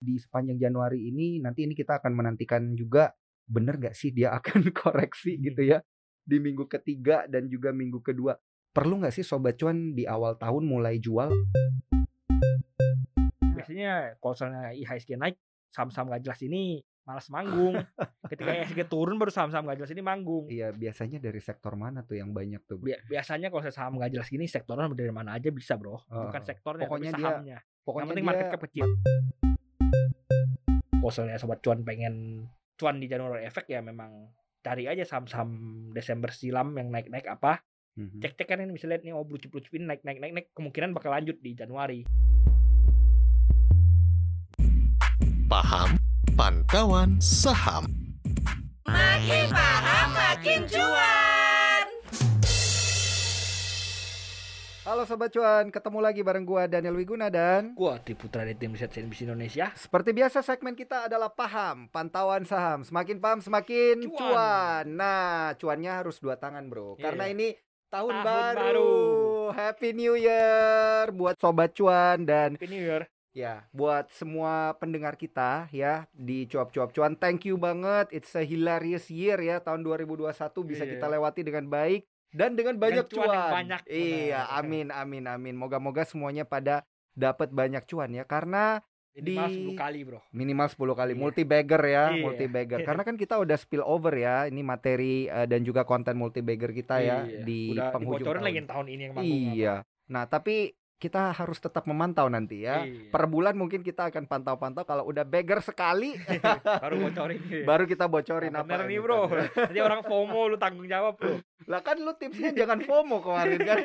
di sepanjang Januari ini nanti ini kita akan menantikan juga bener gak sih dia akan koreksi gitu ya di minggu ketiga dan juga minggu kedua. Perlu nggak sih sobat cuan di awal tahun mulai jual? Biasanya kalau misalnya IHSG naik, saham-saham gak jelas ini malas manggung. Ketika IHSG turun baru saham-saham gak jelas ini manggung. Iya, biasanya dari sektor mana tuh yang banyak tuh? Bi- Biasanya kalau saya saham gak jelas gini sektornya dari mana aja bisa bro. Bukan sektornya pokoknya tapi dia- sahamnya. Yang Pokoknya penting dia market cap kecil. Kalau misalnya sobat cuan pengen cuan di Januari efek ya memang cari aja saham-saham Desember silam yang naik-naik apa. Mhm. Cek-cek kan ini bisa lihat nih oh blue chip blue chip ini naik naik naik naik kemungkinan bakal lanjut di Januari. Paham Pantauan Saham Makin paham makin cuan. Halo sobat cuan, ketemu lagi bareng gua Daniel Wiguna dan Gua di Putra dari tim riset CNBC Indonesia. seperti biasa segmen kita adalah paham, pantauan saham. Semakin paham semakin Cuan. cuan. Nah, cuannya harus dua tangan, Bro. Iya. Karena ini tahun, Tahun baru. baru. Happy New Year buat sobat cuan dan Happy New Year. ya buat semua pendengar kita ya di cuap-cuap cuan. Thank you banget. It's a hilarious year ya tahun 2021 bisa Iya. kita lewati dengan baik dan dengan banyak cuan cuan. yang banyak, Iya, benar. amin amin amin. Moga-moga semuanya pada dapat banyak cuan ya karena Minimal Di- 10 kali bro. minimal 10 kali Iya. multi bagger ya, Iya. multi bagger. Karena kan kita udah spill over ya, ini materi eh, dan juga konten multi bagger kita ya Iya. di Udah penghujung tahun. lagi tahun ini yang manggung apa. Iya. Nah, tapi kita harus tetap memantau nanti ya. Iya. Per bulan mungkin kita akan pantau-pantau kalau udah bagger sekali Baru bocorin nih. baru kita bocorin Nah, apa. bener nih bro. Nanti orang FOMO lu tanggung jawab bro. Lah kan lu tipsnya jangan FOMO kemarin kan.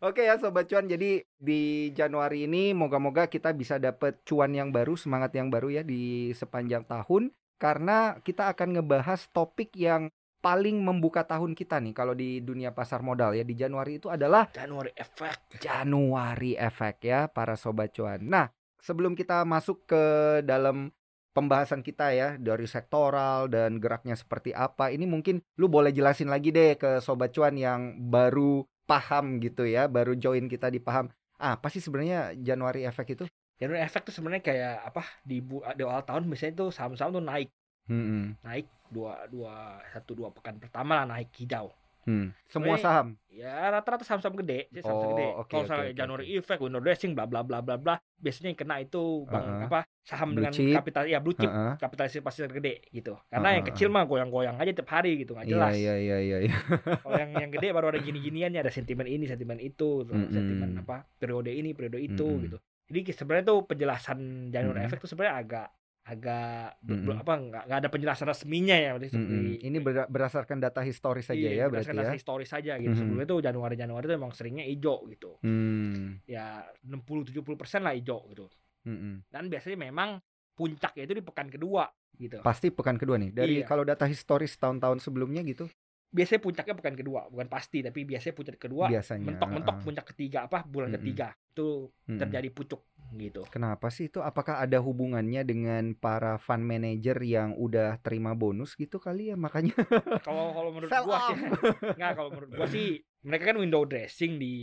Oke ya sobat cuan. Jadi di Januari ini moga-moga kita bisa dapet cuan yang baru, semangat yang baru ya di sepanjang tahun karena kita akan ngebahas topik yang paling membuka tahun kita nih kalau di dunia pasar modal ya di Januari itu adalah Januari efek. Januari efek ya para sobat cuan. Nah, sebelum kita masuk ke dalam pembahasan kita ya dari sektoral dan geraknya seperti apa, ini mungkin lu boleh jelasin lagi deh ke sobat cuan yang baru paham gitu ya, baru join kita di paham. Ah, apa sih sebenarnya Januari efek itu? Januari efek tuh sebenarnya kayak apa di, bu- di awal tahun biasanya tuh saham-saham tuh naik Hmm, naik dua dua satu dua pekan pertama lah naik hijau. hmm. Semua Sebenarnya- saham. Ya rata-rata saham-saham gede, jadi saham Oh, gede. oke, Kalau oke, misalnya oke, Januari oke. effect, window dressing, bla bla bla bla bla, biasanya yang kena itu bang Uh-uh. apa saham Blue dengan chip. kapital ya blue chip, Heeh. kapitalisasi pasar gede gitu. Karena yang Uh-uh. kecil mah goyang-goyang aja tiap hari gitu nggak Iya jelas. iya iya iya. iya. Kalau yang yang gede baru ada gini-giniannya, ada sentimen ini, sentimen itu, terus Mm-mm. sentimen apa periode ini, periode itu Mm-mm. gitu. Jadi sebenarnya tuh penjelasan Januari Mm-mm. efek tuh sebenarnya agak agak be- Mm-mm. apa nggak ada penjelasan resminya ya berarti seperti Mm-mm. Ini ber- berdasarkan data historis saja iya, ya berarti berdasarkan ya. data historis saja gitu. Mhm. Sebelumnya tuh Januari Januari tuh emang seringnya hijau gitu. Hmm. Ya 60 70% lah hijau gitu. mm-mm. Dan biasanya memang puncaknya itu di pekan kedua gitu. Pasti pekan kedua nih. Dari Iya. kalau data historis tahun-tahun sebelumnya gitu, Biasanya puncaknya pekan kedua, bukan pasti tapi biasanya puncak kedua mentok-mentok heeh. puncak ketiga apa bulan Mm-mm. ketiga itu Mm-mm. terjadi pucuk gitu. Kenapa sih itu? Apakah ada hubungannya dengan para fund manager yang udah terima bonus gitu kali ya? Makanya Kalau kalau menurut Sell gua sih nggak kalau menurut gua sih mereka kan window dressing di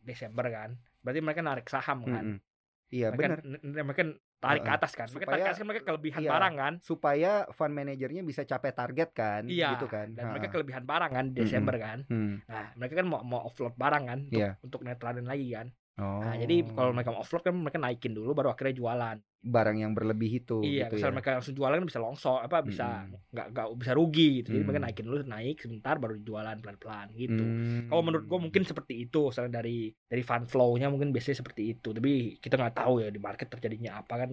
Desember kan. Berarti mereka narik saham kan. Mm-mm. Iya mereka, benar. mereka tarik ke atas kan. Mereka Supaya- tarik ke atas kan mereka kelebihan iya. barang kan. Supaya fund manajernya bisa capai target kan, Iya. gitu kan. Dan mereka Heeh. kelebihan barang kan Desember kan. Hmm. Nah, mereka kan mau mau offload barang kan untuk, Iya. untuk netralin lagi kan. Oh. Nah, jadi kalau mereka mau offload kan mereka naikin dulu baru akhirnya jualan. barang yang berlebih itu iya, gitu kalau ya. mereka langsung jualan kan bisa longsor apa bisa nggak nggak bisa rugi gitu. Jadi mereka Mm. naikin dulu naik sebentar baru jualan pelan-pelan gitu. Hmm. Kalau menurut gua mungkin seperti itu, soalnya dari dari fund flow-nya mungkin biasanya seperti itu. Tapi kita nggak tahu ya di market terjadinya apa kan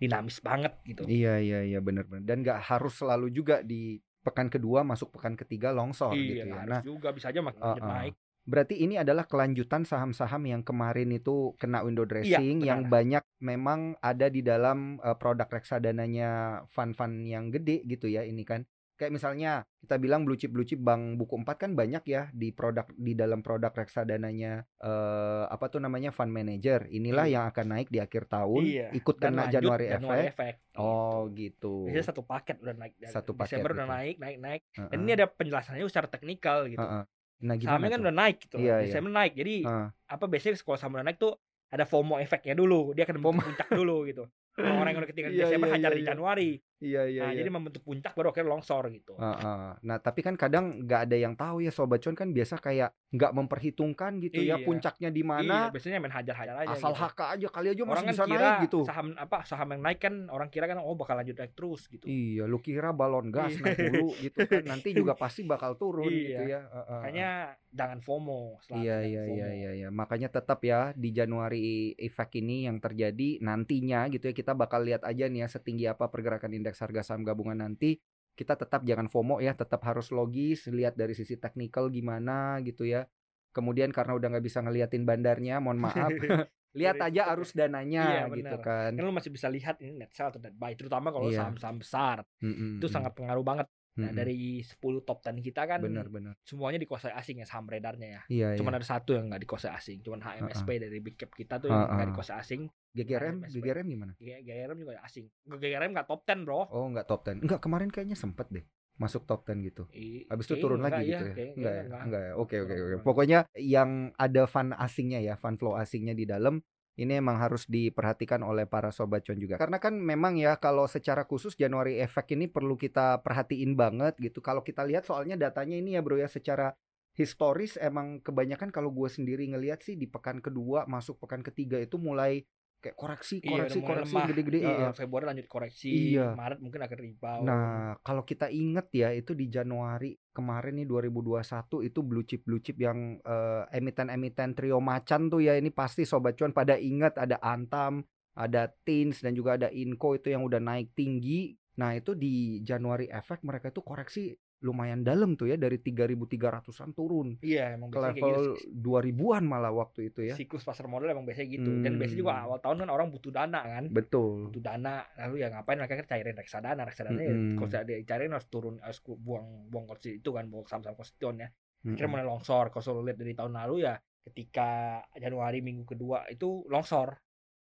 dinamis banget gitu. Iya iya iya benar-benar. Dan nggak harus selalu juga di pekan kedua masuk pekan ketiga longsor iya, gitu ya. Nah, juga bisa aja makin Uh-uh. naik. Berarti ini adalah kelanjutan saham-saham yang kemarin itu kena window dressing benar. yang banyak memang ada di dalam uh, produk reksadananya fund-fund yang gede gitu ya ini kan. Kayak misalnya kita bilang blue chip blue chip bank buku 4 kan banyak ya di produk di dalam produk reksadananya eh apa tuh namanya fund manager. Inilah Iya. yang akan naik di akhir tahun Iya. ikut Dan kena Januari, Januari efek. efek. Oh gitu. Biasanya satu paket udah naik. dari Satu paket Desember udah gitu. naik, naik, naik. Heeh. Dan ini ada penjelasannya secara teknikal gitu. Heeh. Nah Sahamnya kan tuh? udah naik gitu. Iya, iya. Naik. Jadi Heeh. apa biasanya kalau saham udah naik tuh ada FOMO efeknya dulu. Dia akan puncak dulu gitu. orang-orang yang udah ketinggalan Iya, Desember iya, hajar iya, di iya. Januari Iya iya nah iya. jadi membentuk puncak baru akhirnya longsor gitu Heeh. Nah, tapi kan kadang nggak ada yang tahu ya sobat cuan kan biasa kayak nggak memperhitungkan gitu ya Iya. puncaknya di iya mana. biasanya main hajar-hajar aja Asal gitu. HK aja kali aja orang masih kan bisa kira naik gitu. saham apa saham yang naik kan orang kira kan oh bakal lanjut naik terus gitu Iya, lu kira balon gas Iya. naik dulu gitu kan. Nanti juga pasti bakal turun Iya. gitu ya. Heeh. makanya jangan FOMO Iya iya FOMO. iya iya iya. Makanya tetap ya di Januari efek ini yang terjadi nantinya gitu ya kita bakal lihat aja nih ya setinggi apa pergerakan indeks harga saham gabungan nanti. Kita tetap jangan FOMO ya, tetap harus logis, lihat dari sisi teknikal gimana gitu ya. Kemudian karena udah nggak bisa ngeliatin bandarnya, mohon maaf. lihat aja arus dananya Iya, gitu kan. kan lu masih bisa lihat ini net sell atau net buy terutama kalau Iya. saham-saham besar Mm-mm, itu mm, sangat pengaruh banget nah mm-mm. dari 10 top 10 kita kan benar benar. semuanya dikuasai asing ya saham beredarnya ya Iya cuman iya. ada satu yang nggak dikuasai asing cuman HMSP dari big cap kita tuh Ha-ha. yang nggak dikuasai asing GGRM, HMSP. GGRM gimana? G- GRM juga asing GRM nggak top 10 bro Oh, nggak top 10. Enggak, kemarin kayaknya sempet deh masuk top 10 gitu. I- Habis itu kayaknya turun enggak lagi gitu ya, ya? Enggak ya? enggak. Enggak ya? Oke oke oke. Pokoknya yang ada fun asingnya ya, fun flow asingnya di dalam ini emang harus diperhatikan oleh para sobat cuan juga. Karena kan memang ya kalau secara khusus Januari efek ini perlu kita perhatiin banget gitu. Kalau kita lihat soalnya datanya ini ya bro ya secara historis emang kebanyakan kalau gue sendiri ngelihat sih di pekan kedua masuk pekan ketiga itu mulai kayak koreksi Iya, koreksi mulai koreksi gede-gede. Iya. Februari lanjut koreksi Iya. Maret mungkin akan rebound Nah, kalau kita inget ya itu di Januari kemarin nih 2021 itu blue chip blue chip yang eh, emiten-emiten trio macan tuh ya ini pasti sobat cuan pada inget ada Antam, ada Tins dan juga ada Inco itu yang udah naik tinggi. Nah, itu di Januari efek mereka itu koreksi lumayan dalam tuh ya dari 3.300-an turun iya emang ke kayak level gitu 2000-an malah waktu itu ya. siklus pasar modal emang biasanya gitu dan biasanya juga Hmm. awal tahun kan orang butuh dana kan Betul. butuh dana lalu ya ngapain mereka kan cairin reksadana reksadana ya Mm-mm. kalau saya cairin harus turun harus buang buang kursi itu kan buang saham-saham konstituen ya Mm-mm. kira mulai longsor kalau lihat dari tahun lalu ya ketika Januari minggu kedua itu longsor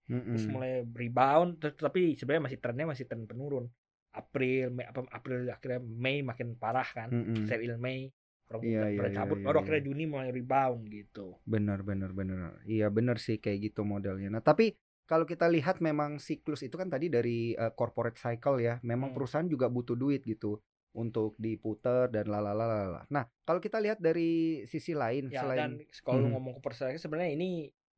terus Mm-mm. mulai rebound tapi sebenarnya masih trennya masih tren penurun April Mei apa April akhirnya Mei makin parah kan Mm-mm. sell in Mei orang Iya, pada iya, cabut iya, baru iya, akhirnya iya. Juni mulai rebound gitu Benar, benar, benar. Iya, benar sih kayak gitu modelnya. Nah, tapi kalau kita lihat memang siklus itu kan tadi dari eh, corporate cycle ya. Memang Hmm. perusahaan juga butuh duit gitu untuk diputer dan lalalala. Nah, kalau kita lihat dari sisi lain ya selain dan kalau Mhm. ngomong ke sebenarnya ini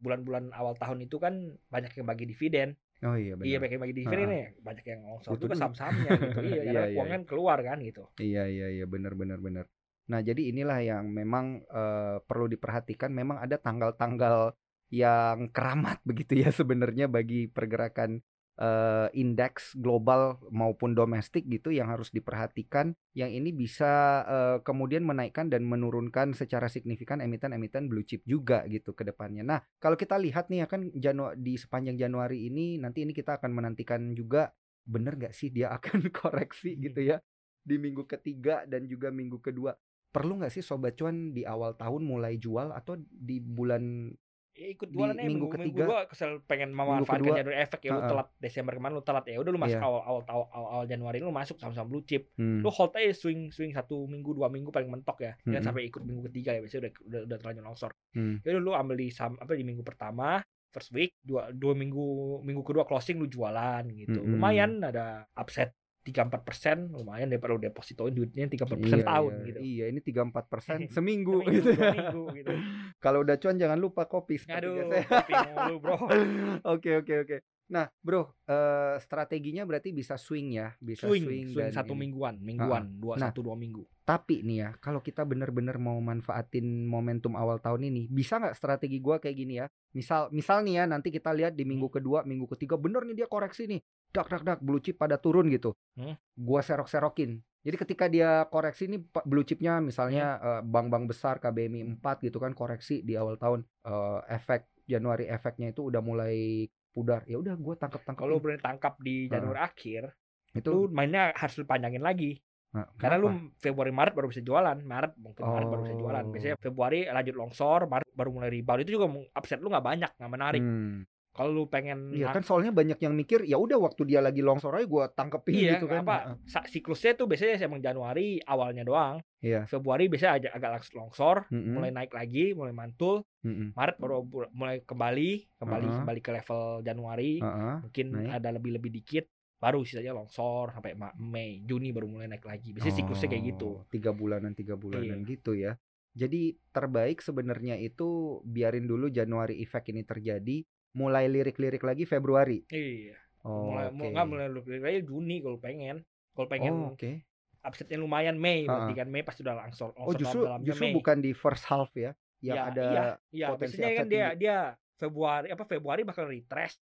bulan-bulan awal tahun itu kan banyak yang bagi dividen Oh iya Iya benar. banyak yang bagi dividen ya banyak yang longsor juga saham-sahamnya gitu. Iya, Iya, karena iya, uang kan keluar kan gitu. Iya, iya, iya, benar, benar, benar. Nah, jadi inilah yang memang eh, perlu diperhatikan. Memang ada tanggal-tanggal yang keramat begitu ya sebenarnya bagi pergerakan eh, indeks global maupun domestik gitu yang harus diperhatikan. Yang ini bisa eh, kemudian menaikkan dan menurunkan secara signifikan emiten-emiten blue chip juga gitu ke depannya. Nah, kalau kita lihat nih ya kan Janu di sepanjang Januari ini nanti ini kita akan menantikan juga bener nggak sih dia akan koreksi gitu ya di minggu ketiga dan juga minggu kedua. Perlu nggak sih sobat cuan di awal tahun mulai jual atau di bulan Ya ikut jualan aja minggu minggu, minggu ketiga- gua kesel pengen memanfaatkan Januari efek ya lu Heeh. telat Desember kemarin lu telat. Ya udah lu masuk Iya. awal, awal awal awal awal Januari lu masuk sama-sama blue chip. Hmm, lu hold aja swing swing satu minggu dua minggu paling mentok ya. Jangan Mm-mm. sampai ikut minggu ketiga ya biasanya udah udah, udah terlanjur longsor. Hmm, ya lu ambil di sam, apa di minggu pertama first week dua dua minggu minggu kedua closing lu jualan gitu. Mm-mm. lumayan ada upset tiga empat persen lumayan daripada lu depositoin duitnya tiga empat persen iya, tahun iya, gitu Iya, ini 34% persen seminggu Seminggu, gitu. minggu gitu. Kalau udah cuan jangan lupa kopi Aduh, biasa. kopi mulu bro. Oke oke oke. Nah, Bro, eh, strateginya berarti bisa swing ya, bisa swing, Swing, swing, dan satu ini. mingguan, mingguan, dua Nah. satu dua minggu. Tapi nih ya, kalau kita bener-bener mau manfaatin momentum awal tahun ini, bisa nggak strategi gua kayak gini ya? Misal, misal nih ya, nanti kita lihat di minggu kedua, minggu ketiga, bener nih dia koreksi nih, dak dak dak, blue chip pada turun gitu. Hmm. Gua serok-serokin. Jadi ketika dia koreksi nih pa- blue chipnya misalnya Hmm. eh, bank-bank besar KBMI 4 gitu kan koreksi di awal tahun eh, efek Januari efeknya itu udah mulai pudar. Ya udah gua tangkap-tangkap. Kalau berani tangkap di Januari akhir, itu lu mainnya harus lu panjangin lagi. Nah, Karena kenapa? lu Februari Maret baru bisa jualan, Maret mungkin Maret baru bisa jualan. Oh. Biasanya Februari lanjut longsor, Maret baru mulai rebound. Itu juga upset lu nggak banyak, nggak menarik. Hmm. Kalau lu pengen Iya kan soalnya banyak yang mikir ya udah waktu dia lagi longsor aja gua tangkepin iya gitu kan. apa siklusnya tuh biasanya emang Januari awalnya doang. Iya. Februari biasanya agak agak langsung longsor, Mm-mm. mulai naik lagi, mulai mantul. Mm-mm. Maret baru mulai kembali, kembali Heeh. kembali ke level Januari. Heeh. Mungkin naik. ada lebih-lebih dikit, baru sisanya longsor sampai Mei, Juni baru mulai naik lagi. Biasanya siklusnya kayak gitu. Oh, Tiga bulanan, tiga bulanan Iya. gitu ya. Jadi terbaik sebenarnya itu biarin dulu Januari effect ini terjadi, mulai lirik-lirik lagi Februari. Iya. Oh, mulai oke. mau nggak mulai lebih lagi Juni kalau pengen. Kalau pengen Oh, oke. upsetnya lumayan Mei, berarti Ha-ha. kan Mei pasti udah langsor. Oh, justru justru Mei. bukan di first half ya, yang Ya, ada iya, iya, potensi biasanya kan dia dia Februari apa Februari bakal retrace,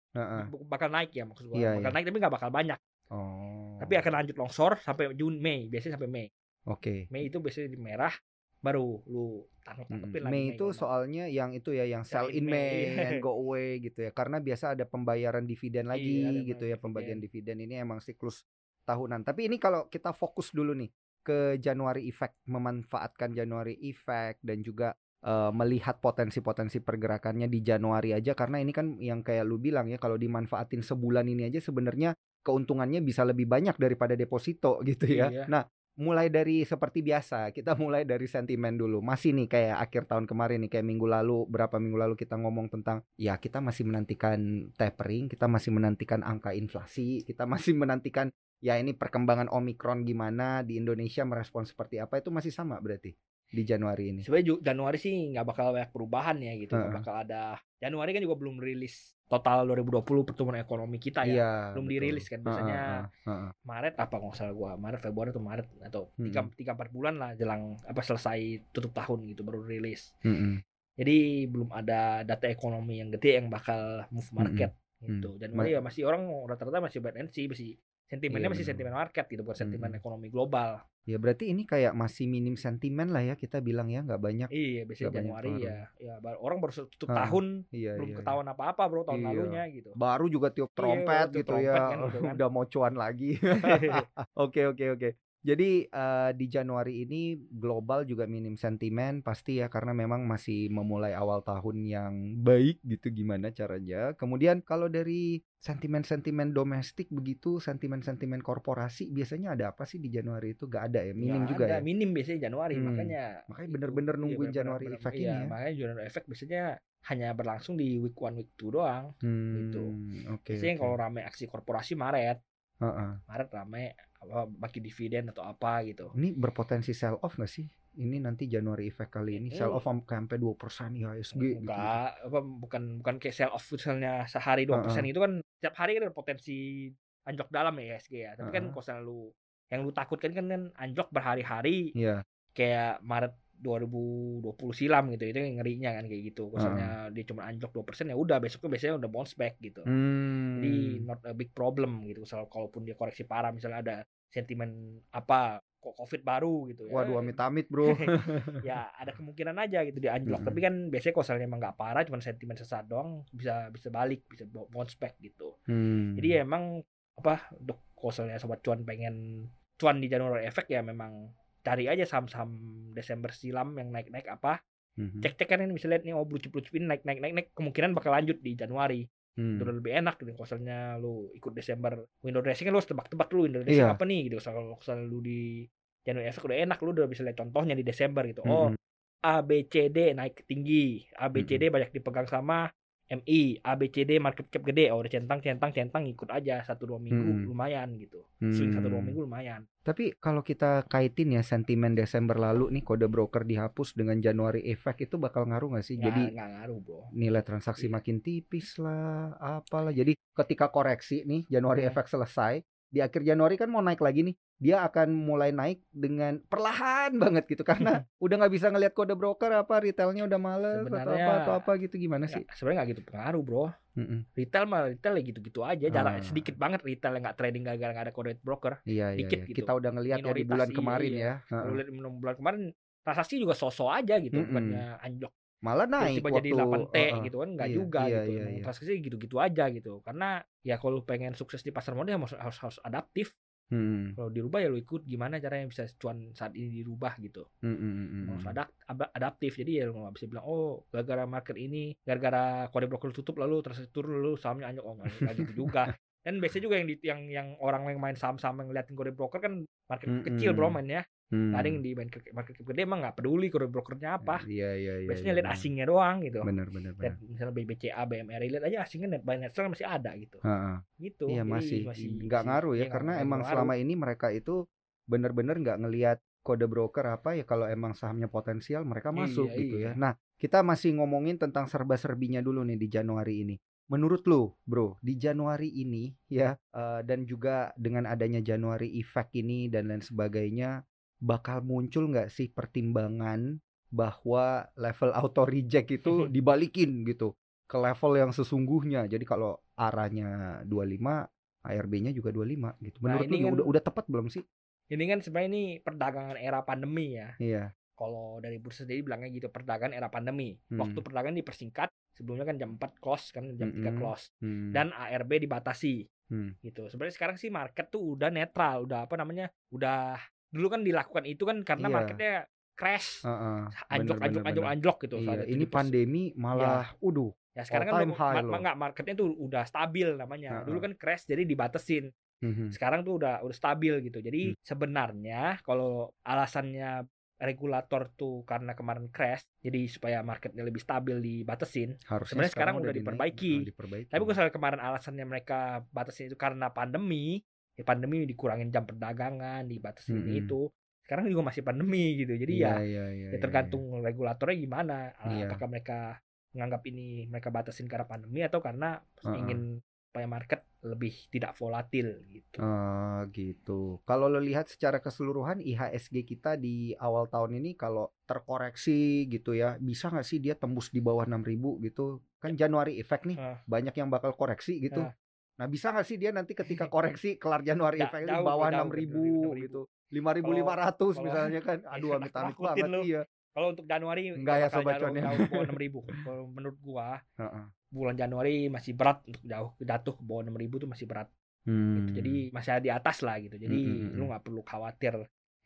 bu- bakal naik ya maksud. Iya, bakal iya. naik tapi nggak bakal banyak. Oh. Tapi akan lanjut longsor sampai Juni, Mei, biasanya sampai Mei. Oke. Mei itu biasanya di merah baru lu tangkepin lagi Mei itu mau. soalnya yang itu ya yang sell in in May May. and go away gitu ya. Karena biasa ada pembayaran dividen lagi Iya, gitu ya, pembagian dividen ini emang siklus tahunan. Tapi ini kalau kita fokus dulu nih ke Januari effect, memanfaatkan Januari effect dan juga eh, melihat potensi-potensi pergerakannya di Januari aja karena ini kan yang kayak lu bilang ya kalau dimanfaatin sebulan ini aja sebenarnya keuntungannya bisa lebih banyak daripada deposito gitu ya. Iya. Nah, mulai dari seperti biasa, kita mulai dari sentimen dulu. Masih nih kayak akhir tahun kemarin nih kayak minggu lalu, berapa minggu lalu kita ngomong tentang ya kita masih menantikan tapering, kita masih menantikan angka inflasi, kita masih menantikan ya ini perkembangan Omikron gimana di Indonesia merespon seperti apa itu masih sama berarti di Januari ini. Sebenarnya Januari sih nggak bakal banyak perubahan ya gitu. Nggak Heeh. bakal ada Januari kan juga belum rilis total 2020 pertumbuhan ekonomi kita ya. Iya, belum betul. dirilis kan. Biasanya Heeh, heeh, Maret apa nggak salah gua Maret Februari atau Maret atau Hmm. tiga tiga empat bulan lah jelang apa selesai tutup tahun gitu baru rilis. heeh. Mm-mm. Jadi belum ada data ekonomi yang gede yang bakal move market gitu. Hmm. Januari ya masih orang rata-rata masih wait and see, masih sentimennya Iya, masih sentimen market gitu bukan sentimen Hmm. ekonomi global. Ya berarti ini kayak masih minim sentimen lah ya kita bilang ya nggak banyak. Iya, biasanya Januari ya ya baru- orang baru tutup Ah, tahun Iya, belum iya, ketahuan apa-apa bro tahun Iya. lalunya gitu. baru juga tiup Iya, trompet tiup gitu trompet ya kan gitu kan. udah mau cuan lagi oke oke oke jadi eh, di Januari ini global juga minim sentimen pasti ya karena memang masih memulai awal tahun yang baik gitu gimana caranya kemudian kalau dari sentimen-sentimen domestik begitu sentimen-sentimen korporasi biasanya ada apa sih di Januari itu gak ada ya minim Nggak juga ada, ya minim biasanya Januari Hmm. makanya Makanya bener-bener Iya, nungguin bener-bener- Januari bener- effect iya, ini ya. makanya Januari effect biasanya hanya berlangsung di week one week two doang gitu. Hmm, oke biasanya oke. kalau rame aksi korporasi Maret Heeh. Maret rame apa bagi dividen atau apa gitu Ini berpotensi sell off nggak sih? Ini nanti Januari effect kali ini sell Hmm. off sampai 2% IHSG gitu. enggak apa bukan bukan kayak sell off misalnya sehari dua persen itu kan setiap hari kan ada potensi anjlok dalam ya ISG ya tapi kan Heeh. kalau lu yang lu takutkan kan kan anjlok berhari-hari Iya. kayak Maret 2020 silam gitu itu yang ngerinya kan kayak gitu misalnya dia cuma anjlok 2% ya udah besoknya biasanya udah bounce back gitu Hmm. jadi not a big problem gitu misal kalaupun dia koreksi parah misalnya ada sentimen apa kok covid baru gitu ya Waduh amit-amit bro. ya ada kemungkinan aja gitu dia anjlok Mm-mm. tapi kan biasanya kalau misalnya emang nggak parah cuma sentimen sesat doang bisa bisa balik bisa bounce back gitu Hmm. jadi ya emang apa untuk kalau misalnya sobat cuan pengen cuan di Januari efek ya memang cari aja saham-saham Desember silam yang naik-naik apa Mhm. cek-cek kan ini bisa lihat nih oh blue chip blue chip ini naik naik naik naik kemungkinan bakal lanjut di Januari Hmm. udah lebih enak gitu misalnya lu ikut Desember window dressing kan lu harus tebak-tebak dulu window dressing Iya. apa nih gitu kalau misalnya lu di Januari efek udah enak lu udah bisa lihat contohnya di Desember gitu oh Mhm. A B C D naik tinggi A B C D banyak dipegang sama MI A B C D market cap gede oh udah centang centang centang ikut aja satu dua minggu Hmm. lumayan gitu swing satu dua Hmm. minggu lumayan Tapi kalau kita kaitin ya sentimen Desember lalu nih kode broker dihapus dengan Januari effect itu bakal ngaruh nggak sih? nggak Jadi nggak ngaruh bro nilai transaksi Iya. makin tipis lah, apalah. Jadi ketika koreksi nih Januari Hmm. effect selesai, di akhir Januari kan mau naik lagi nih, dia akan mulai naik dengan perlahan banget gitu karena udah nggak bisa ngelihat kode broker apa retailnya udah males atau Sebenarnya- apa atau apa gitu gimana sih? Sebenarnya nggak gitu pengaruh bro Mm-mm. retail mah retail ya gitu-gitu aja jarang Ah. sedikit banget retail yang nggak trading gara-gara nggak ada kode broker Iya iya. Dikit iya. gitu. Kita udah ngelihat ya di bulan iya, kemarin iya. ya. enam bulan kemarin transaksi juga sosok aja gitu Mm-mm. bukannya anjlok Malah naik tiba jadi waktu 8T heeh. gitu kan nggak Iya, juga iya, gitu iya, iya. transaksi gitu-gitu aja gitu karena ya kalau pengen sukses di pasar modal harus harus, harus adaptif Hmm. Kalau dirubah ya lu ikut gimana caranya bisa cuan saat ini dirubah gitu. Hmm, hmm, hmm, hmm. Harus adapt, ab- adaptif. Jadi ya lu nggak bisa bilang oh gara-gara market ini, gara-gara kode broker tutup lalu terus turun lalu sahamnya anjlok oh nggak gitu juga. Dan biasanya juga yang di, yang yang orang yang main saham-saham yang ngeliatin kode broker kan market Mm-mm. kecil bro mainnya. Hmm. Ada yang di main ke- market gede emang nggak peduli kode brokernya apa. Iya, iya, iya. Biasanya iya, lihat benar. asingnya doang gitu. Benar, benar, benar. misalnya BBCA, BMRI lihat aja asingnya net buy net sell masih ada gitu. Heeh. Gitu. Iya masih, masih nggak ngaruh ya iya, karena nggak emang selama ini mereka itu benar-benar nggak ngelihat kode broker apa ya kalau emang sahamnya potensial mereka masuk Iya, gitu ya. iya. Nah kita masih ngomongin tentang serba-serbinya dulu nih di Januari ini. Menurut lu, bro, di Januari ini ya eh, dan juga dengan adanya Januari effect ini dan lain sebagainya bakal muncul nggak sih pertimbangan bahwa level auto reject itu dibalikin gitu ke level yang sesungguhnya. Jadi kalau arahnya 25 ARB-nya juga 25 gitu. Nah, Menurut ini lu kan- udah udah tepat belum sih? Ini kan sebenarnya ini perdagangan era pandemi ya. Iya. Kalau dari bursa sendiri bilangnya gitu perdagangan era pandemi. Hmm. Waktu perdagangan dipersingkat. Sebelumnya kan jam 4 close kan jam 3 Mm-mm. close. Hmm. Dan ARB dibatasi. Hmm. Gitu. Sebenarnya sekarang sih market tuh udah netral, udah apa namanya? Udah dulu kan dilakukan itu kan karena Iya. marketnya crash. Heeh. Anjlok, Bener, anjlok, bener, anjlok, bener. anjlok gitu. Iya, ini pandemi malah uduh. Ya sekarang kan udah- ma- nggak, marketnya tuh udah stabil namanya. Heeh. Dulu kan crash jadi dibatesin. Mhm. Sekarang tuh udah udah stabil gitu. Hmm. Jadi sebenarnya kalau alasannya regulator tuh karena kemarin crash, jadi supaya marketnya lebih stabil dibatesin. Harusnya Sebenarnya sekarang udah dinaik- diperbaiki. oh, diperbaiki. Tapi kalau kemarin alasannya mereka batasin itu karena pandemi, ya pandemi dikurangin jam perdagangan, dibatasin Mm-mm. itu. Sekarang juga masih pandemi gitu. Jadi Iya, ya, iya, iya, ya iya, tergantung regulatornya gimana. Ah, Iya. Apakah mereka menganggap ini mereka batasin karena pandemi atau karena Heeh. ingin supaya market lebih tidak volatil gitu. Eh, gitu. Kalau lo lihat secara keseluruhan IHSG kita di awal tahun ini kalau terkoreksi gitu ya, bisa nggak sih dia tembus di bawah 6000 gitu? Kan Januari effect nih, Ah. banyak yang bakal koreksi gitu. Ah. Nah, bisa nggak sih dia nanti ketika koreksi kelar Januari Ja- effect di jauh, bawah jauh, 6000 jauh, gitu. 5500 kalau- misalnya kan. Aduh, Iya, amit-amit nakutin banget lu. iya. Kalau untuk Januari Enggak ya, Sobat Cuan ya. bawah 6000. Kalau menurut gua Heeh. bulan Januari masih berat untuk jauh jatuh ke bawah 6000 tuh masih berat. Hmm. gitu. Jadi masih ada di atas lah gitu. Jadi Mm, mm, mm, lu mm. nggak perlu khawatir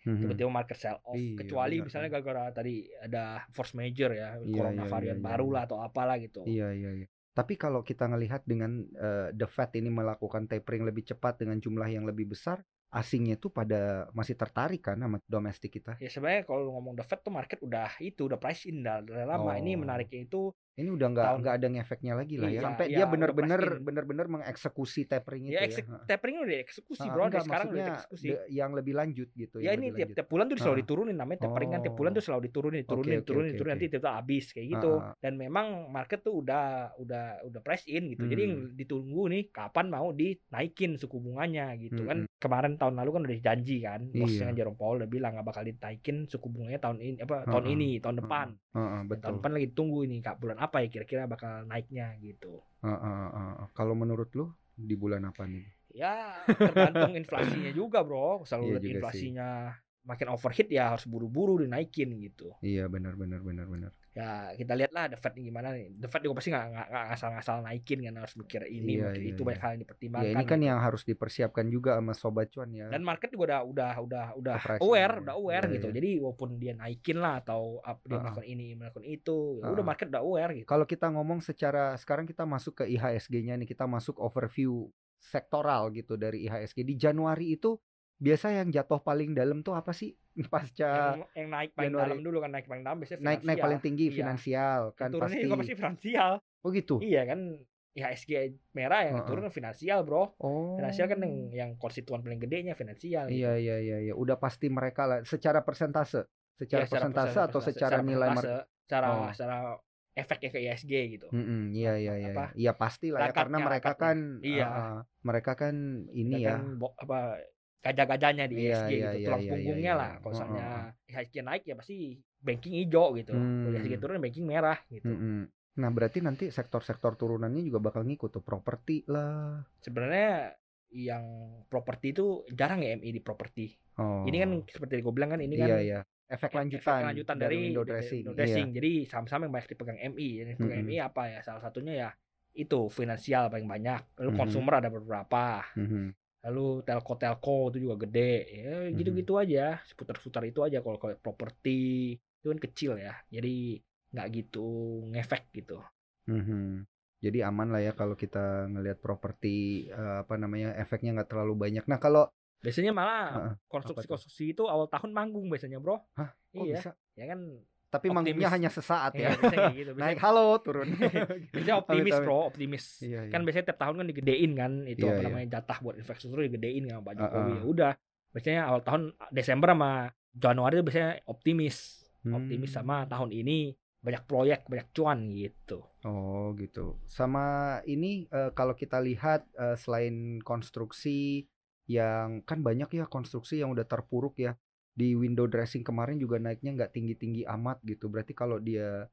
tiba-tiba market sell off. Iya, Kecuali benar, misalnya gara-gara tadi ada force major ya, Iya, corona iya, varian iya, baru iya. lah atau apalah gitu. Iya iya iya. Tapi kalau kita ngelihat dengan eh, The Fed ini melakukan tapering lebih cepat dengan jumlah yang lebih besar, asingnya tuh pada masih tertarik kan sama domestik kita. Ya sebenarnya kalau ngomong the Fed tuh market udah itu udah price in dah dari lama. Ini Oh. menariknya itu Ini udah nggak nggak ada ngefeknya lagi lah ya. Iya, Sampai iya, dia benar-benar benar-benar mengeksekusi tapering itu ya ya. eksek- Heeh. tapering udah dieksekusi Ah, bro. enggak, sekarang udah de- yang lebih lanjut gitu. Ya ini tiap, tiap bulan tuh selalu Ah. diturunin namanya tapering kan tiap bulan Oh. tuh selalu diturunin, diturunin, Oke, oke, diturunin, oke, diturunin oke. nanti habis kayak gitu. Ah. Dan memang market tuh udah udah udah price in gitu. Jadi Hmm. yang ditunggu nih kapan mau dinaikin suku bunganya gitu kan. Mm-mm. Kemarin tahun lalu kan udah dijanji kan. Bosnya Iya. Jerome Powell udah bilang nggak bakal dinaikin suku bunganya tahun ini apa tahun Ah, ah. ini, tahun depan. Tahun depan lagi ditunggu ini kak bulan apa ya kira-kira bakal naiknya gitu. Heeh, heeh, heeh. Kalau menurut lu di bulan apa nih? Ya tergantung inflasinya juga bro. Selalu Iya juga sih. inflasinya makin overheat ya harus buru-buru dinaikin gitu. Iya benar benar benar benar. Ya kita lihat lah The Fed gimana nih. The Fed juga pasti nggak ngasal-ngasal naikin kan harus mikir ini Iya, mikir iya, itu iya. banyak hal yang dipertimbangkan. Ya ini kan gitu. yang harus dipersiapkan juga sama sobat cuan ya. dan market juga udah udah udah udah Operasi, aware, ya. udah aware Iya, gitu. iya. Jadi walaupun dia naikin lah atau up, dia Ah. melakukan ini, melakukan itu, ya udah Ah. market udah aware gitu. Kalau kita ngomong secara sekarang kita masuk ke IHSG-nya nih, kita masuk overview sektoral gitu dari IHSG di Januari itu biasa yang jatuh paling dalam tuh apa sih pasca yang, yang naik paling Januari. dalam dulu kan naik paling dalam biasanya naik naik paling tinggi Iya. finansial Yang kan turunnya pasti. juga pasti finansial. Oh gitu. Iya kan IHSG merah yang Heeh. turun finansial bro. Oh. Finansial kan yang yang konstituen paling gedenya finansial. gitu. Iya iya iya iya udah pasti mereka lah secara persentase. Secara Iya, secara persentase persen- atau persentase, secara nilai persentase, secara Oh. secara efeknya ke IHSG gitu. Mm-mm, iya iya iya. Apa? Iya pasti lah ya karena mereka rakatnya. kan Iya. ah, mereka kan ini Kita ya. kan bo- apa gajah-gajahnya di Iya, IHSG iya, gitu, iya, tulang iya, punggungnya iya, lah. iya. Kalau Oh, misalnya oh, IHSG naik ya pasti banking hijau gitu. Kalau Hmm. IHSG turun banking merah gitu. Mm-mm. Nah berarti nanti sektor-sektor turunannya juga bakal ngikut tuh properti lah. Sebenarnya yang properti itu jarang ya MI di properti. Oh. Ini kan seperti gue bilang kan ini iya kan iya. Efek efek lanjutan, lanjutan dari, dari, window dressing. window dressing. Iya. Jadi saham-saham yang banyak dipegang MI. Yang dipegang Mm-mm. MI apa ya? Salah satunya ya itu finansial paling banyak. Lalu Mhm. konsumer ada beberapa. Mhm. Lalu telco-telco itu juga gede ya Mhm. gitu-gitu aja seputar-seputar itu aja kalau kalau properti itu kan kecil ya jadi nggak gitu ngefek gitu Mhm. Jadi aman lah ya kalau kita ngelihat properti eh, apa namanya efeknya nggak terlalu banyak. Nah kalau biasanya malah Heeh, konstruksi-konstruksi itu awal tahun manggung biasanya bro Hah, kok iya bisa? ya kan Tapi manggungnya Optimis. hanya sesaat Iya, ya. kayak gitu. Naik Biasanya, halo turun. biasanya optimis bro, optimis. Iya, iya. Kan biasanya tiap tahun kan digedein kan itu Iya, apa iya. namanya jatah buat infrastruktur digedein kan Pak Jokowi. Heeh. Ya udah, biasanya awal tahun Desember sama Januari itu biasanya optimis. Optimis Hmm. sama tahun ini banyak proyek, banyak cuan gitu. Oh gitu. Sama ini eh, kalau kita lihat eh, selain konstruksi yang kan banyak ya konstruksi yang udah terpuruk ya di window dressing kemarin juga naiknya nggak tinggi-tinggi amat gitu. Berarti kalau dia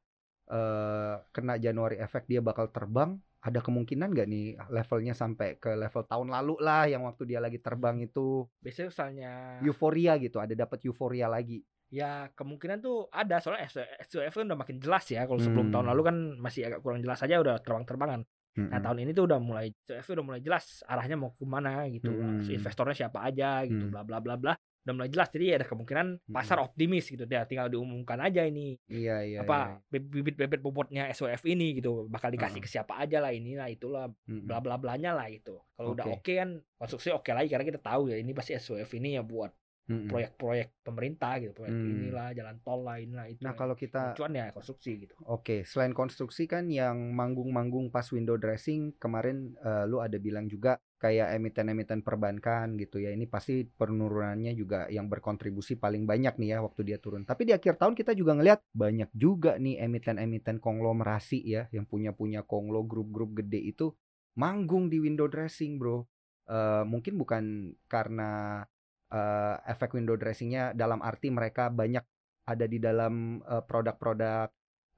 eh, kena Januari efek dia bakal terbang. Ada kemungkinan nggak nih levelnya sampai ke level tahun lalu lah yang waktu dia lagi terbang itu Biasanya misalnya euforia gitu. Ada dapat euforia lagi. ya kemungkinan tuh ada soalnya SWF kan udah makin jelas ya. Kalau sebelum Hmm. tahun lalu kan masih agak kurang jelas aja udah terbang-terbangan. Nah Mm-mm. tahun ini tuh udah mulai CF udah mulai jelas arahnya mau ke mana gitu Hmm. investornya siapa aja gitu Hmm. bla bla bla bla udah mulai jelas jadi ada kemungkinan pasar optimis gitu dia tinggal diumumkan aja ini Iya iya. apa bibit bibit bobotnya SOF ini gitu bakal dikasih Heeh. ke siapa aja lah inilah itulah iya. Mm-mm. bla bla blanya lah gitu kalau udah Oke. oke kan konstruksi oke lagi karena kita tahu ya ini pasti SOF ini ya buat. Proyek-proyek pemerintah gitu proyek Hmm. inilah jalan tol lah inilah itu Nah kalau kita cuan ya konstruksi gitu Oke, selain konstruksi kan yang manggung-manggung pas window dressing kemarin eh, lu ada bilang juga kayak emiten-emiten perbankan gitu ya. Ini pasti penurunannya juga yang berkontribusi paling banyak nih ya waktu dia turun. Tapi di akhir tahun kita juga ngelihat banyak juga nih emiten-emiten konglomerasi ya yang punya-punya konglo grup-grup gede itu manggung di window dressing, Bro. Eh, mungkin bukan karena eh, efek window dressingnya dalam arti mereka banyak ada di dalam eh, produk-produk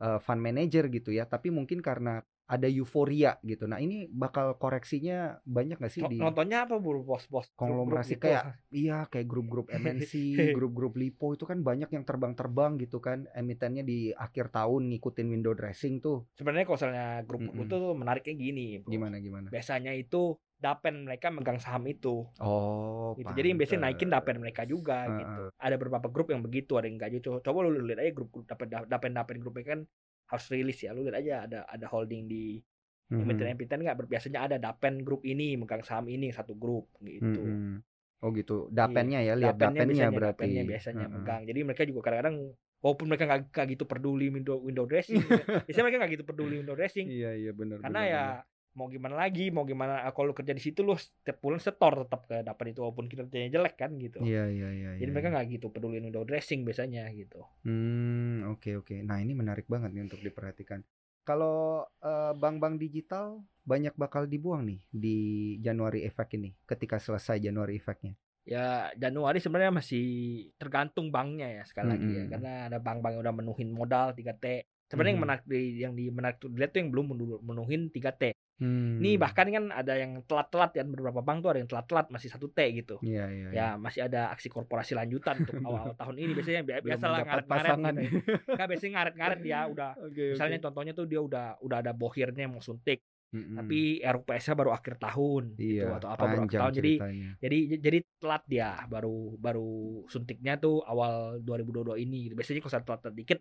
eh, fund manager gitu ya tapi mungkin karena ada euforia gitu nah ini bakal koreksinya banyak nggak sih di nontonnya apa bro bos bos konglomerasi Grup-grup gitu. kayak iya kayak grup-grup MNC grup-grup lipo itu kan banyak yang terbang-terbang gitu kan emitennya di akhir tahun ngikutin window dressing tuh sebenarnya kalau misalnya grup Mm-mm. itu menariknya gini bro. gimana gimana biasanya itu dapen mereka megang saham itu oh gitu jadi yang biasanya naikin pantes. dapen mereka juga Heeh. gitu ada beberapa grup yang begitu ada yang enggak gitu coba lu lihat aja grup grup dapen dapen dapen grupnya kan harus rilis ya lu lihat aja ada ada holding di Mhm. emiten emiten nggak biasanya ada dapen grup ini megang saham ini satu grup gitu Mhm. oh gitu dapennya ya lihat dapennya dapennya biasanya, berarti dapennya biasanya Heeh. megang jadi mereka juga kadang-kadang walaupun mereka nggak gitu peduli window window dressing biasanya mereka nggak gitu peduli window dressing iya iya benar karena benar, ya benar. Mau gimana lagi mau gimana ah, kalau lu kerja di situ lu setiap bulan setor tetap ke dapat itu walaupun kinerjanya jelek kan gitu iya iya iya jadi iya, mereka iya. nggak gitu peduli window dressing biasanya gitu Hmm, oke oke. Nah, ini menarik banget nih untuk diperhatikan. Kalau eh, bank-bank digital banyak bakal dibuang nih di Januari efek ini ketika selesai Januari efeknya. ya Januari sebenarnya masih tergantung banknya ya sekali lagi ya karena ada bank-bank yang udah menuhin modal 3T sebenarnya yang Mhm. menarik di yang di menarik tuh dilihat tuh yang belum menuhin 3T Hmm. Ini bahkan kan ada yang telat-telat ya beberapa bank tuh ada yang telat-telat masih satu T gitu. Iya iya. Ya masih ada aksi korporasi lanjutan untuk awal tahun ini biasanya bi- Belum biasa lah ngaret-ngaret gitu. Kan biasanya ngaret-ngaret dia udah Oke misalnya contohnya tuh dia udah udah ada bohirnya mau suntik Mm-mm. tapi RUPS-nya baru akhir tahun gitu Hmm. iya, atau apa baru akhir tahun jadi ceritanya. jadi jadi telat dia baru baru suntiknya tuh awal 2022 ini gitu. Biasanya kalau telat dikit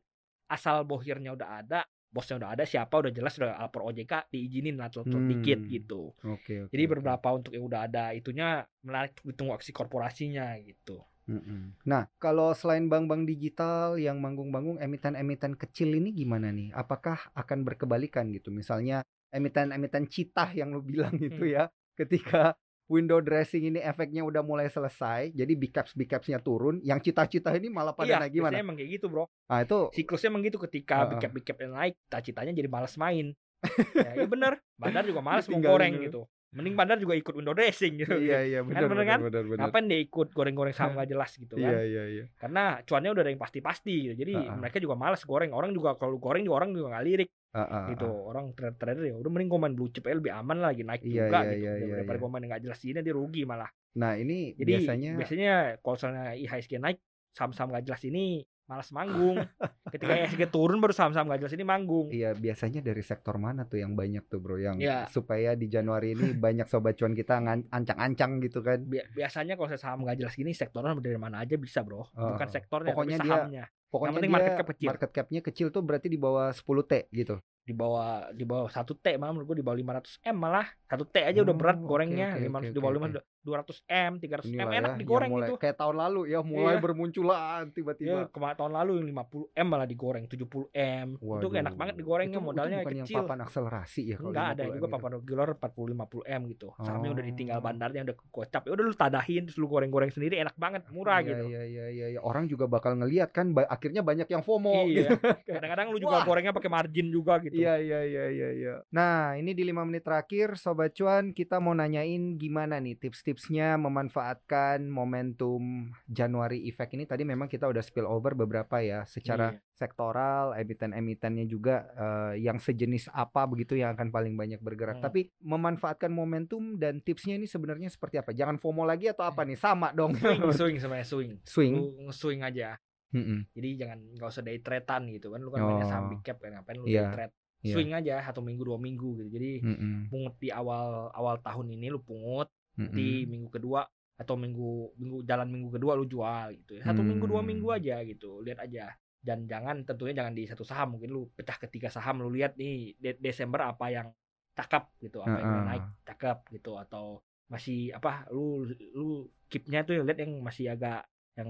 asal bohirnya udah ada bosnya udah ada siapa udah jelas udah lapor OJK diizinin lah Hmm. dikit gitu. Oke oke. Jadi beberapa untuk yang udah ada itunya menarik ditunggu aksi korporasinya gitu. Mm-mm. Nah, kalau selain bank-bank digital yang manggung-manggung, emiten-emiten kecil ini gimana nih? Apakah akan berkebalikan gitu? Misalnya emiten-emiten citah yang lu bilang itu Hmm. ya, ketika window dressing ini efeknya udah mulai selesai, jadi big caps big capsnya turun, yang citah-citah ini malah pada iya, naik gimana? biasanya emang kayak gitu, Bro. Nah, itu Siklusnya emang gitu ketika Heeh. big cap big cap yang naik, cita-citanya jadi malas main. ya, iya bener. Bandar juga malas mau goreng gitu. Mending bandar juga ikut window dressing gitu. iya iya benar bener benar kan? benar benar. Ngapain dia ikut goreng-goreng saham gak jelas gitu kan? Iya iya iya. Karena cuannya udah ada yang pasti-pasti gitu. Jadi Heeh. mereka juga malas goreng. Orang juga kalau goreng juga orang juga nggak lirik Gitu. heeh. Orang trader-trader ya udah mending gue main blue chip lebih aman lah lagi naik Iya, juga iya, gitu. iya, iya, Daripada iya. gue main yang nggak jelas ini dia rugi malah. Nah, ini Jadi biasanya biasanya kalau misalnya IHSG naik saham-saham gak jelas ini malas manggung. Ketika ESG turun baru saham-saham gak jelas ini manggung. Iya, biasanya dari sektor mana tuh yang banyak tuh, Bro? Yang Iya. supaya di Januari ini banyak sobat cuan kita ngan- ancang-ancang gitu kan. Bi- biasanya kalau saham gak jelas gini sektornya dari mana aja bisa bro bukan Oh. sektornya Pokoknya tapi dia Pokoknya penting dia market cap kecil. market cap-nya kecil tuh berarti di bawah 10 T gitu. di bawah di bawah satu t malah menurut gue di bawah 500 m malah satu t aja udah Oh, berat oke, gorengnya oke, 500 oke, di bawah oke, 500 200 m 300 m Inilah enak ya, digoreng yang mulai, itu Kayak tahun lalu ya, mulai Iya. bermunculan ya tiba-tiba. kemarin tahun lalu yang 50 m malah digoreng 70 m itu enak banget digorengnya Itu- itu modalnya bukan yang kecil papan akselerasi ya kalau Enggak ada 50M juga gitu. papan regular 40 50 m gitu sahamnya udah ditinggal Oh. bandarnya udah kocap ya udah lu tadahin terus lu goreng-goreng sendiri enak banget murah Iya, gitu Iya iya iya iya. Orang juga bakal ngelihat kan ba- akhirnya banyak yang FOMO iya gitu. kadang-kadang lu juga Wah. gorengnya pakai margin juga gitu Iya iya iya iya iya. Nah, ini di lima menit terakhir sobat cuan kita mau nanyain gimana nih tips-tipsnya memanfaatkan momentum Januari Effect ini tadi memang kita udah spill over beberapa ya secara Iya. sektoral, emiten-emitennya juga eh, yang sejenis apa begitu yang akan paling banyak bergerak. Hmm. Tapi memanfaatkan momentum dan tipsnya ini sebenarnya seperti apa? Jangan FOMO lagi atau apa nih? Sama dong. swing swing sebenarnya swing Swing. lu swing aja Mm-mm. jadi jangan nggak usah day tradean gitu kan lu kan mainnya saham Oh. big cap kan ngapain lu Iya, day trade iya. swing aja satu minggu dua minggu gitu jadi Mm-mm. pungut di awal awal tahun ini lu pungut Mm-mm. di minggu kedua atau minggu minggu jalan minggu kedua lu jual gitu ya satu minggu dua Hmm. minggu aja gitu lihat aja dan jangan tentunya jangan di satu saham mungkin lu pecah ketiga saham lu lihat nih De- Desember apa yang cakep gitu apa yang udah Heeh. naik cakep gitu atau masih apa lu lu keepnya tuh lihat yang masih agak yang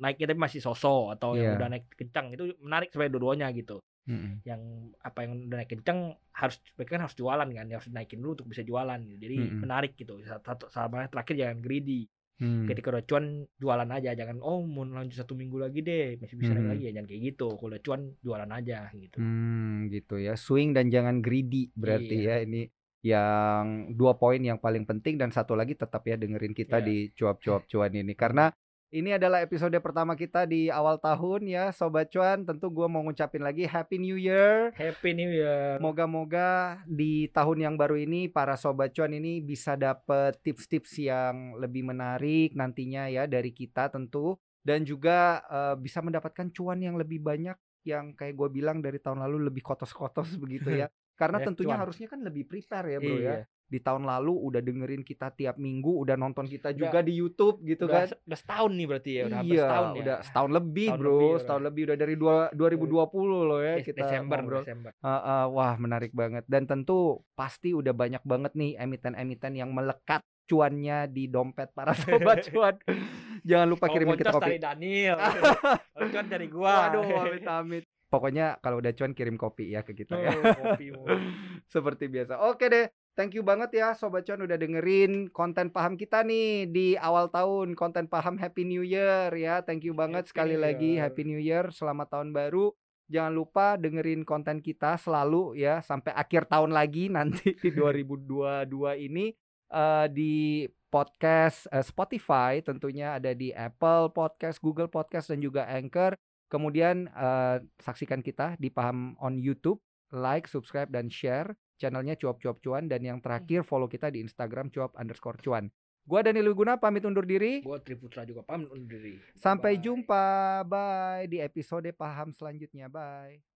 naiknya tapi masih sosok atau yang Iya. udah naik kencang itu menarik sebenarnya dua-duanya gitu Mm-mm. yang apa yang udah naik kencang harus mereka kan harus jualan kan harus naikin dulu untuk bisa jualan gitu. jadi Mm-mm. menarik gitu satu sama terakhir jangan greedy Hmm. ketika udah cuan jualan aja jangan oh mau lanjut satu minggu lagi deh masih bisa Mm-mm. lagi ya jangan kayak gitu kalau udah cuan jualan aja gitu Hmm, gitu ya. Swing dan jangan greedy berarti Iya. ya ini yang dua poin yang paling penting dan satu lagi tetap ya dengerin kita Iya. di cuap-cuap cuan ini karena ini adalah episode pertama kita di awal tahun ya sobat cuan. Tentu gua mau ngucapin lagi Happy New Year. happy new year Moga-moga di tahun yang baru ini para sobat cuan ini bisa dapet tips-tips yang lebih menarik nantinya ya dari kita tentu dan juga eh, bisa mendapatkan cuan yang lebih banyak yang kayak gue bilang dari tahun lalu lebih kotos-kotos begitu ya. Karena tentunya cuan. harusnya kan lebih prepare ya bro ya. Di tahun lalu udah dengerin kita tiap minggu, udah nonton kita Udah- juga di YouTube gitu udah, kan. udah setahun nih berarti ya udah hampir iya, setahun ya udah setahun lebih Setahun bro, lebih udah. setahun lebih udah dari dua, 2020 loh ya Des- kita Desember ngobrol. Desember Heeh, wah menarik banget dan tentu pasti udah banyak banget nih emiten-emiten yang melekat cuannya di dompet para sobat cuan. Jangan lupa kirimin kita kopi. dari Daniel cuan dari gua Waduh, amit-amit. Pokoknya kalau udah cuan kirim kopi ya ke kita ya. kopi mulu. Seperti biasa. Oke deh. Thank you banget ya Sobat Cuan udah dengerin konten paham kita nih di awal tahun. Konten paham Happy New Year ya. Thank you banget Happy sekali New lagi Year. Happy New Year. Selamat tahun baru. Jangan lupa dengerin konten kita selalu ya sampai akhir tahun lagi nanti di 2022 ini eh, di podcast eh, Spotify tentunya ada di Apple Podcast, Google Podcast dan juga Anchor. Kemudian eh, saksikan kita di Paham on YouTube, like, subscribe dan share channelnya Cuap Cuap Cuan dan yang terakhir follow kita di Instagram cuap underscore cuan. Gua Daniel Wiguna pamit undur diri. gua Triputra juga pamit undur diri Sampai Bye. jumpa. Bye di episode paham selanjutnya. Bye.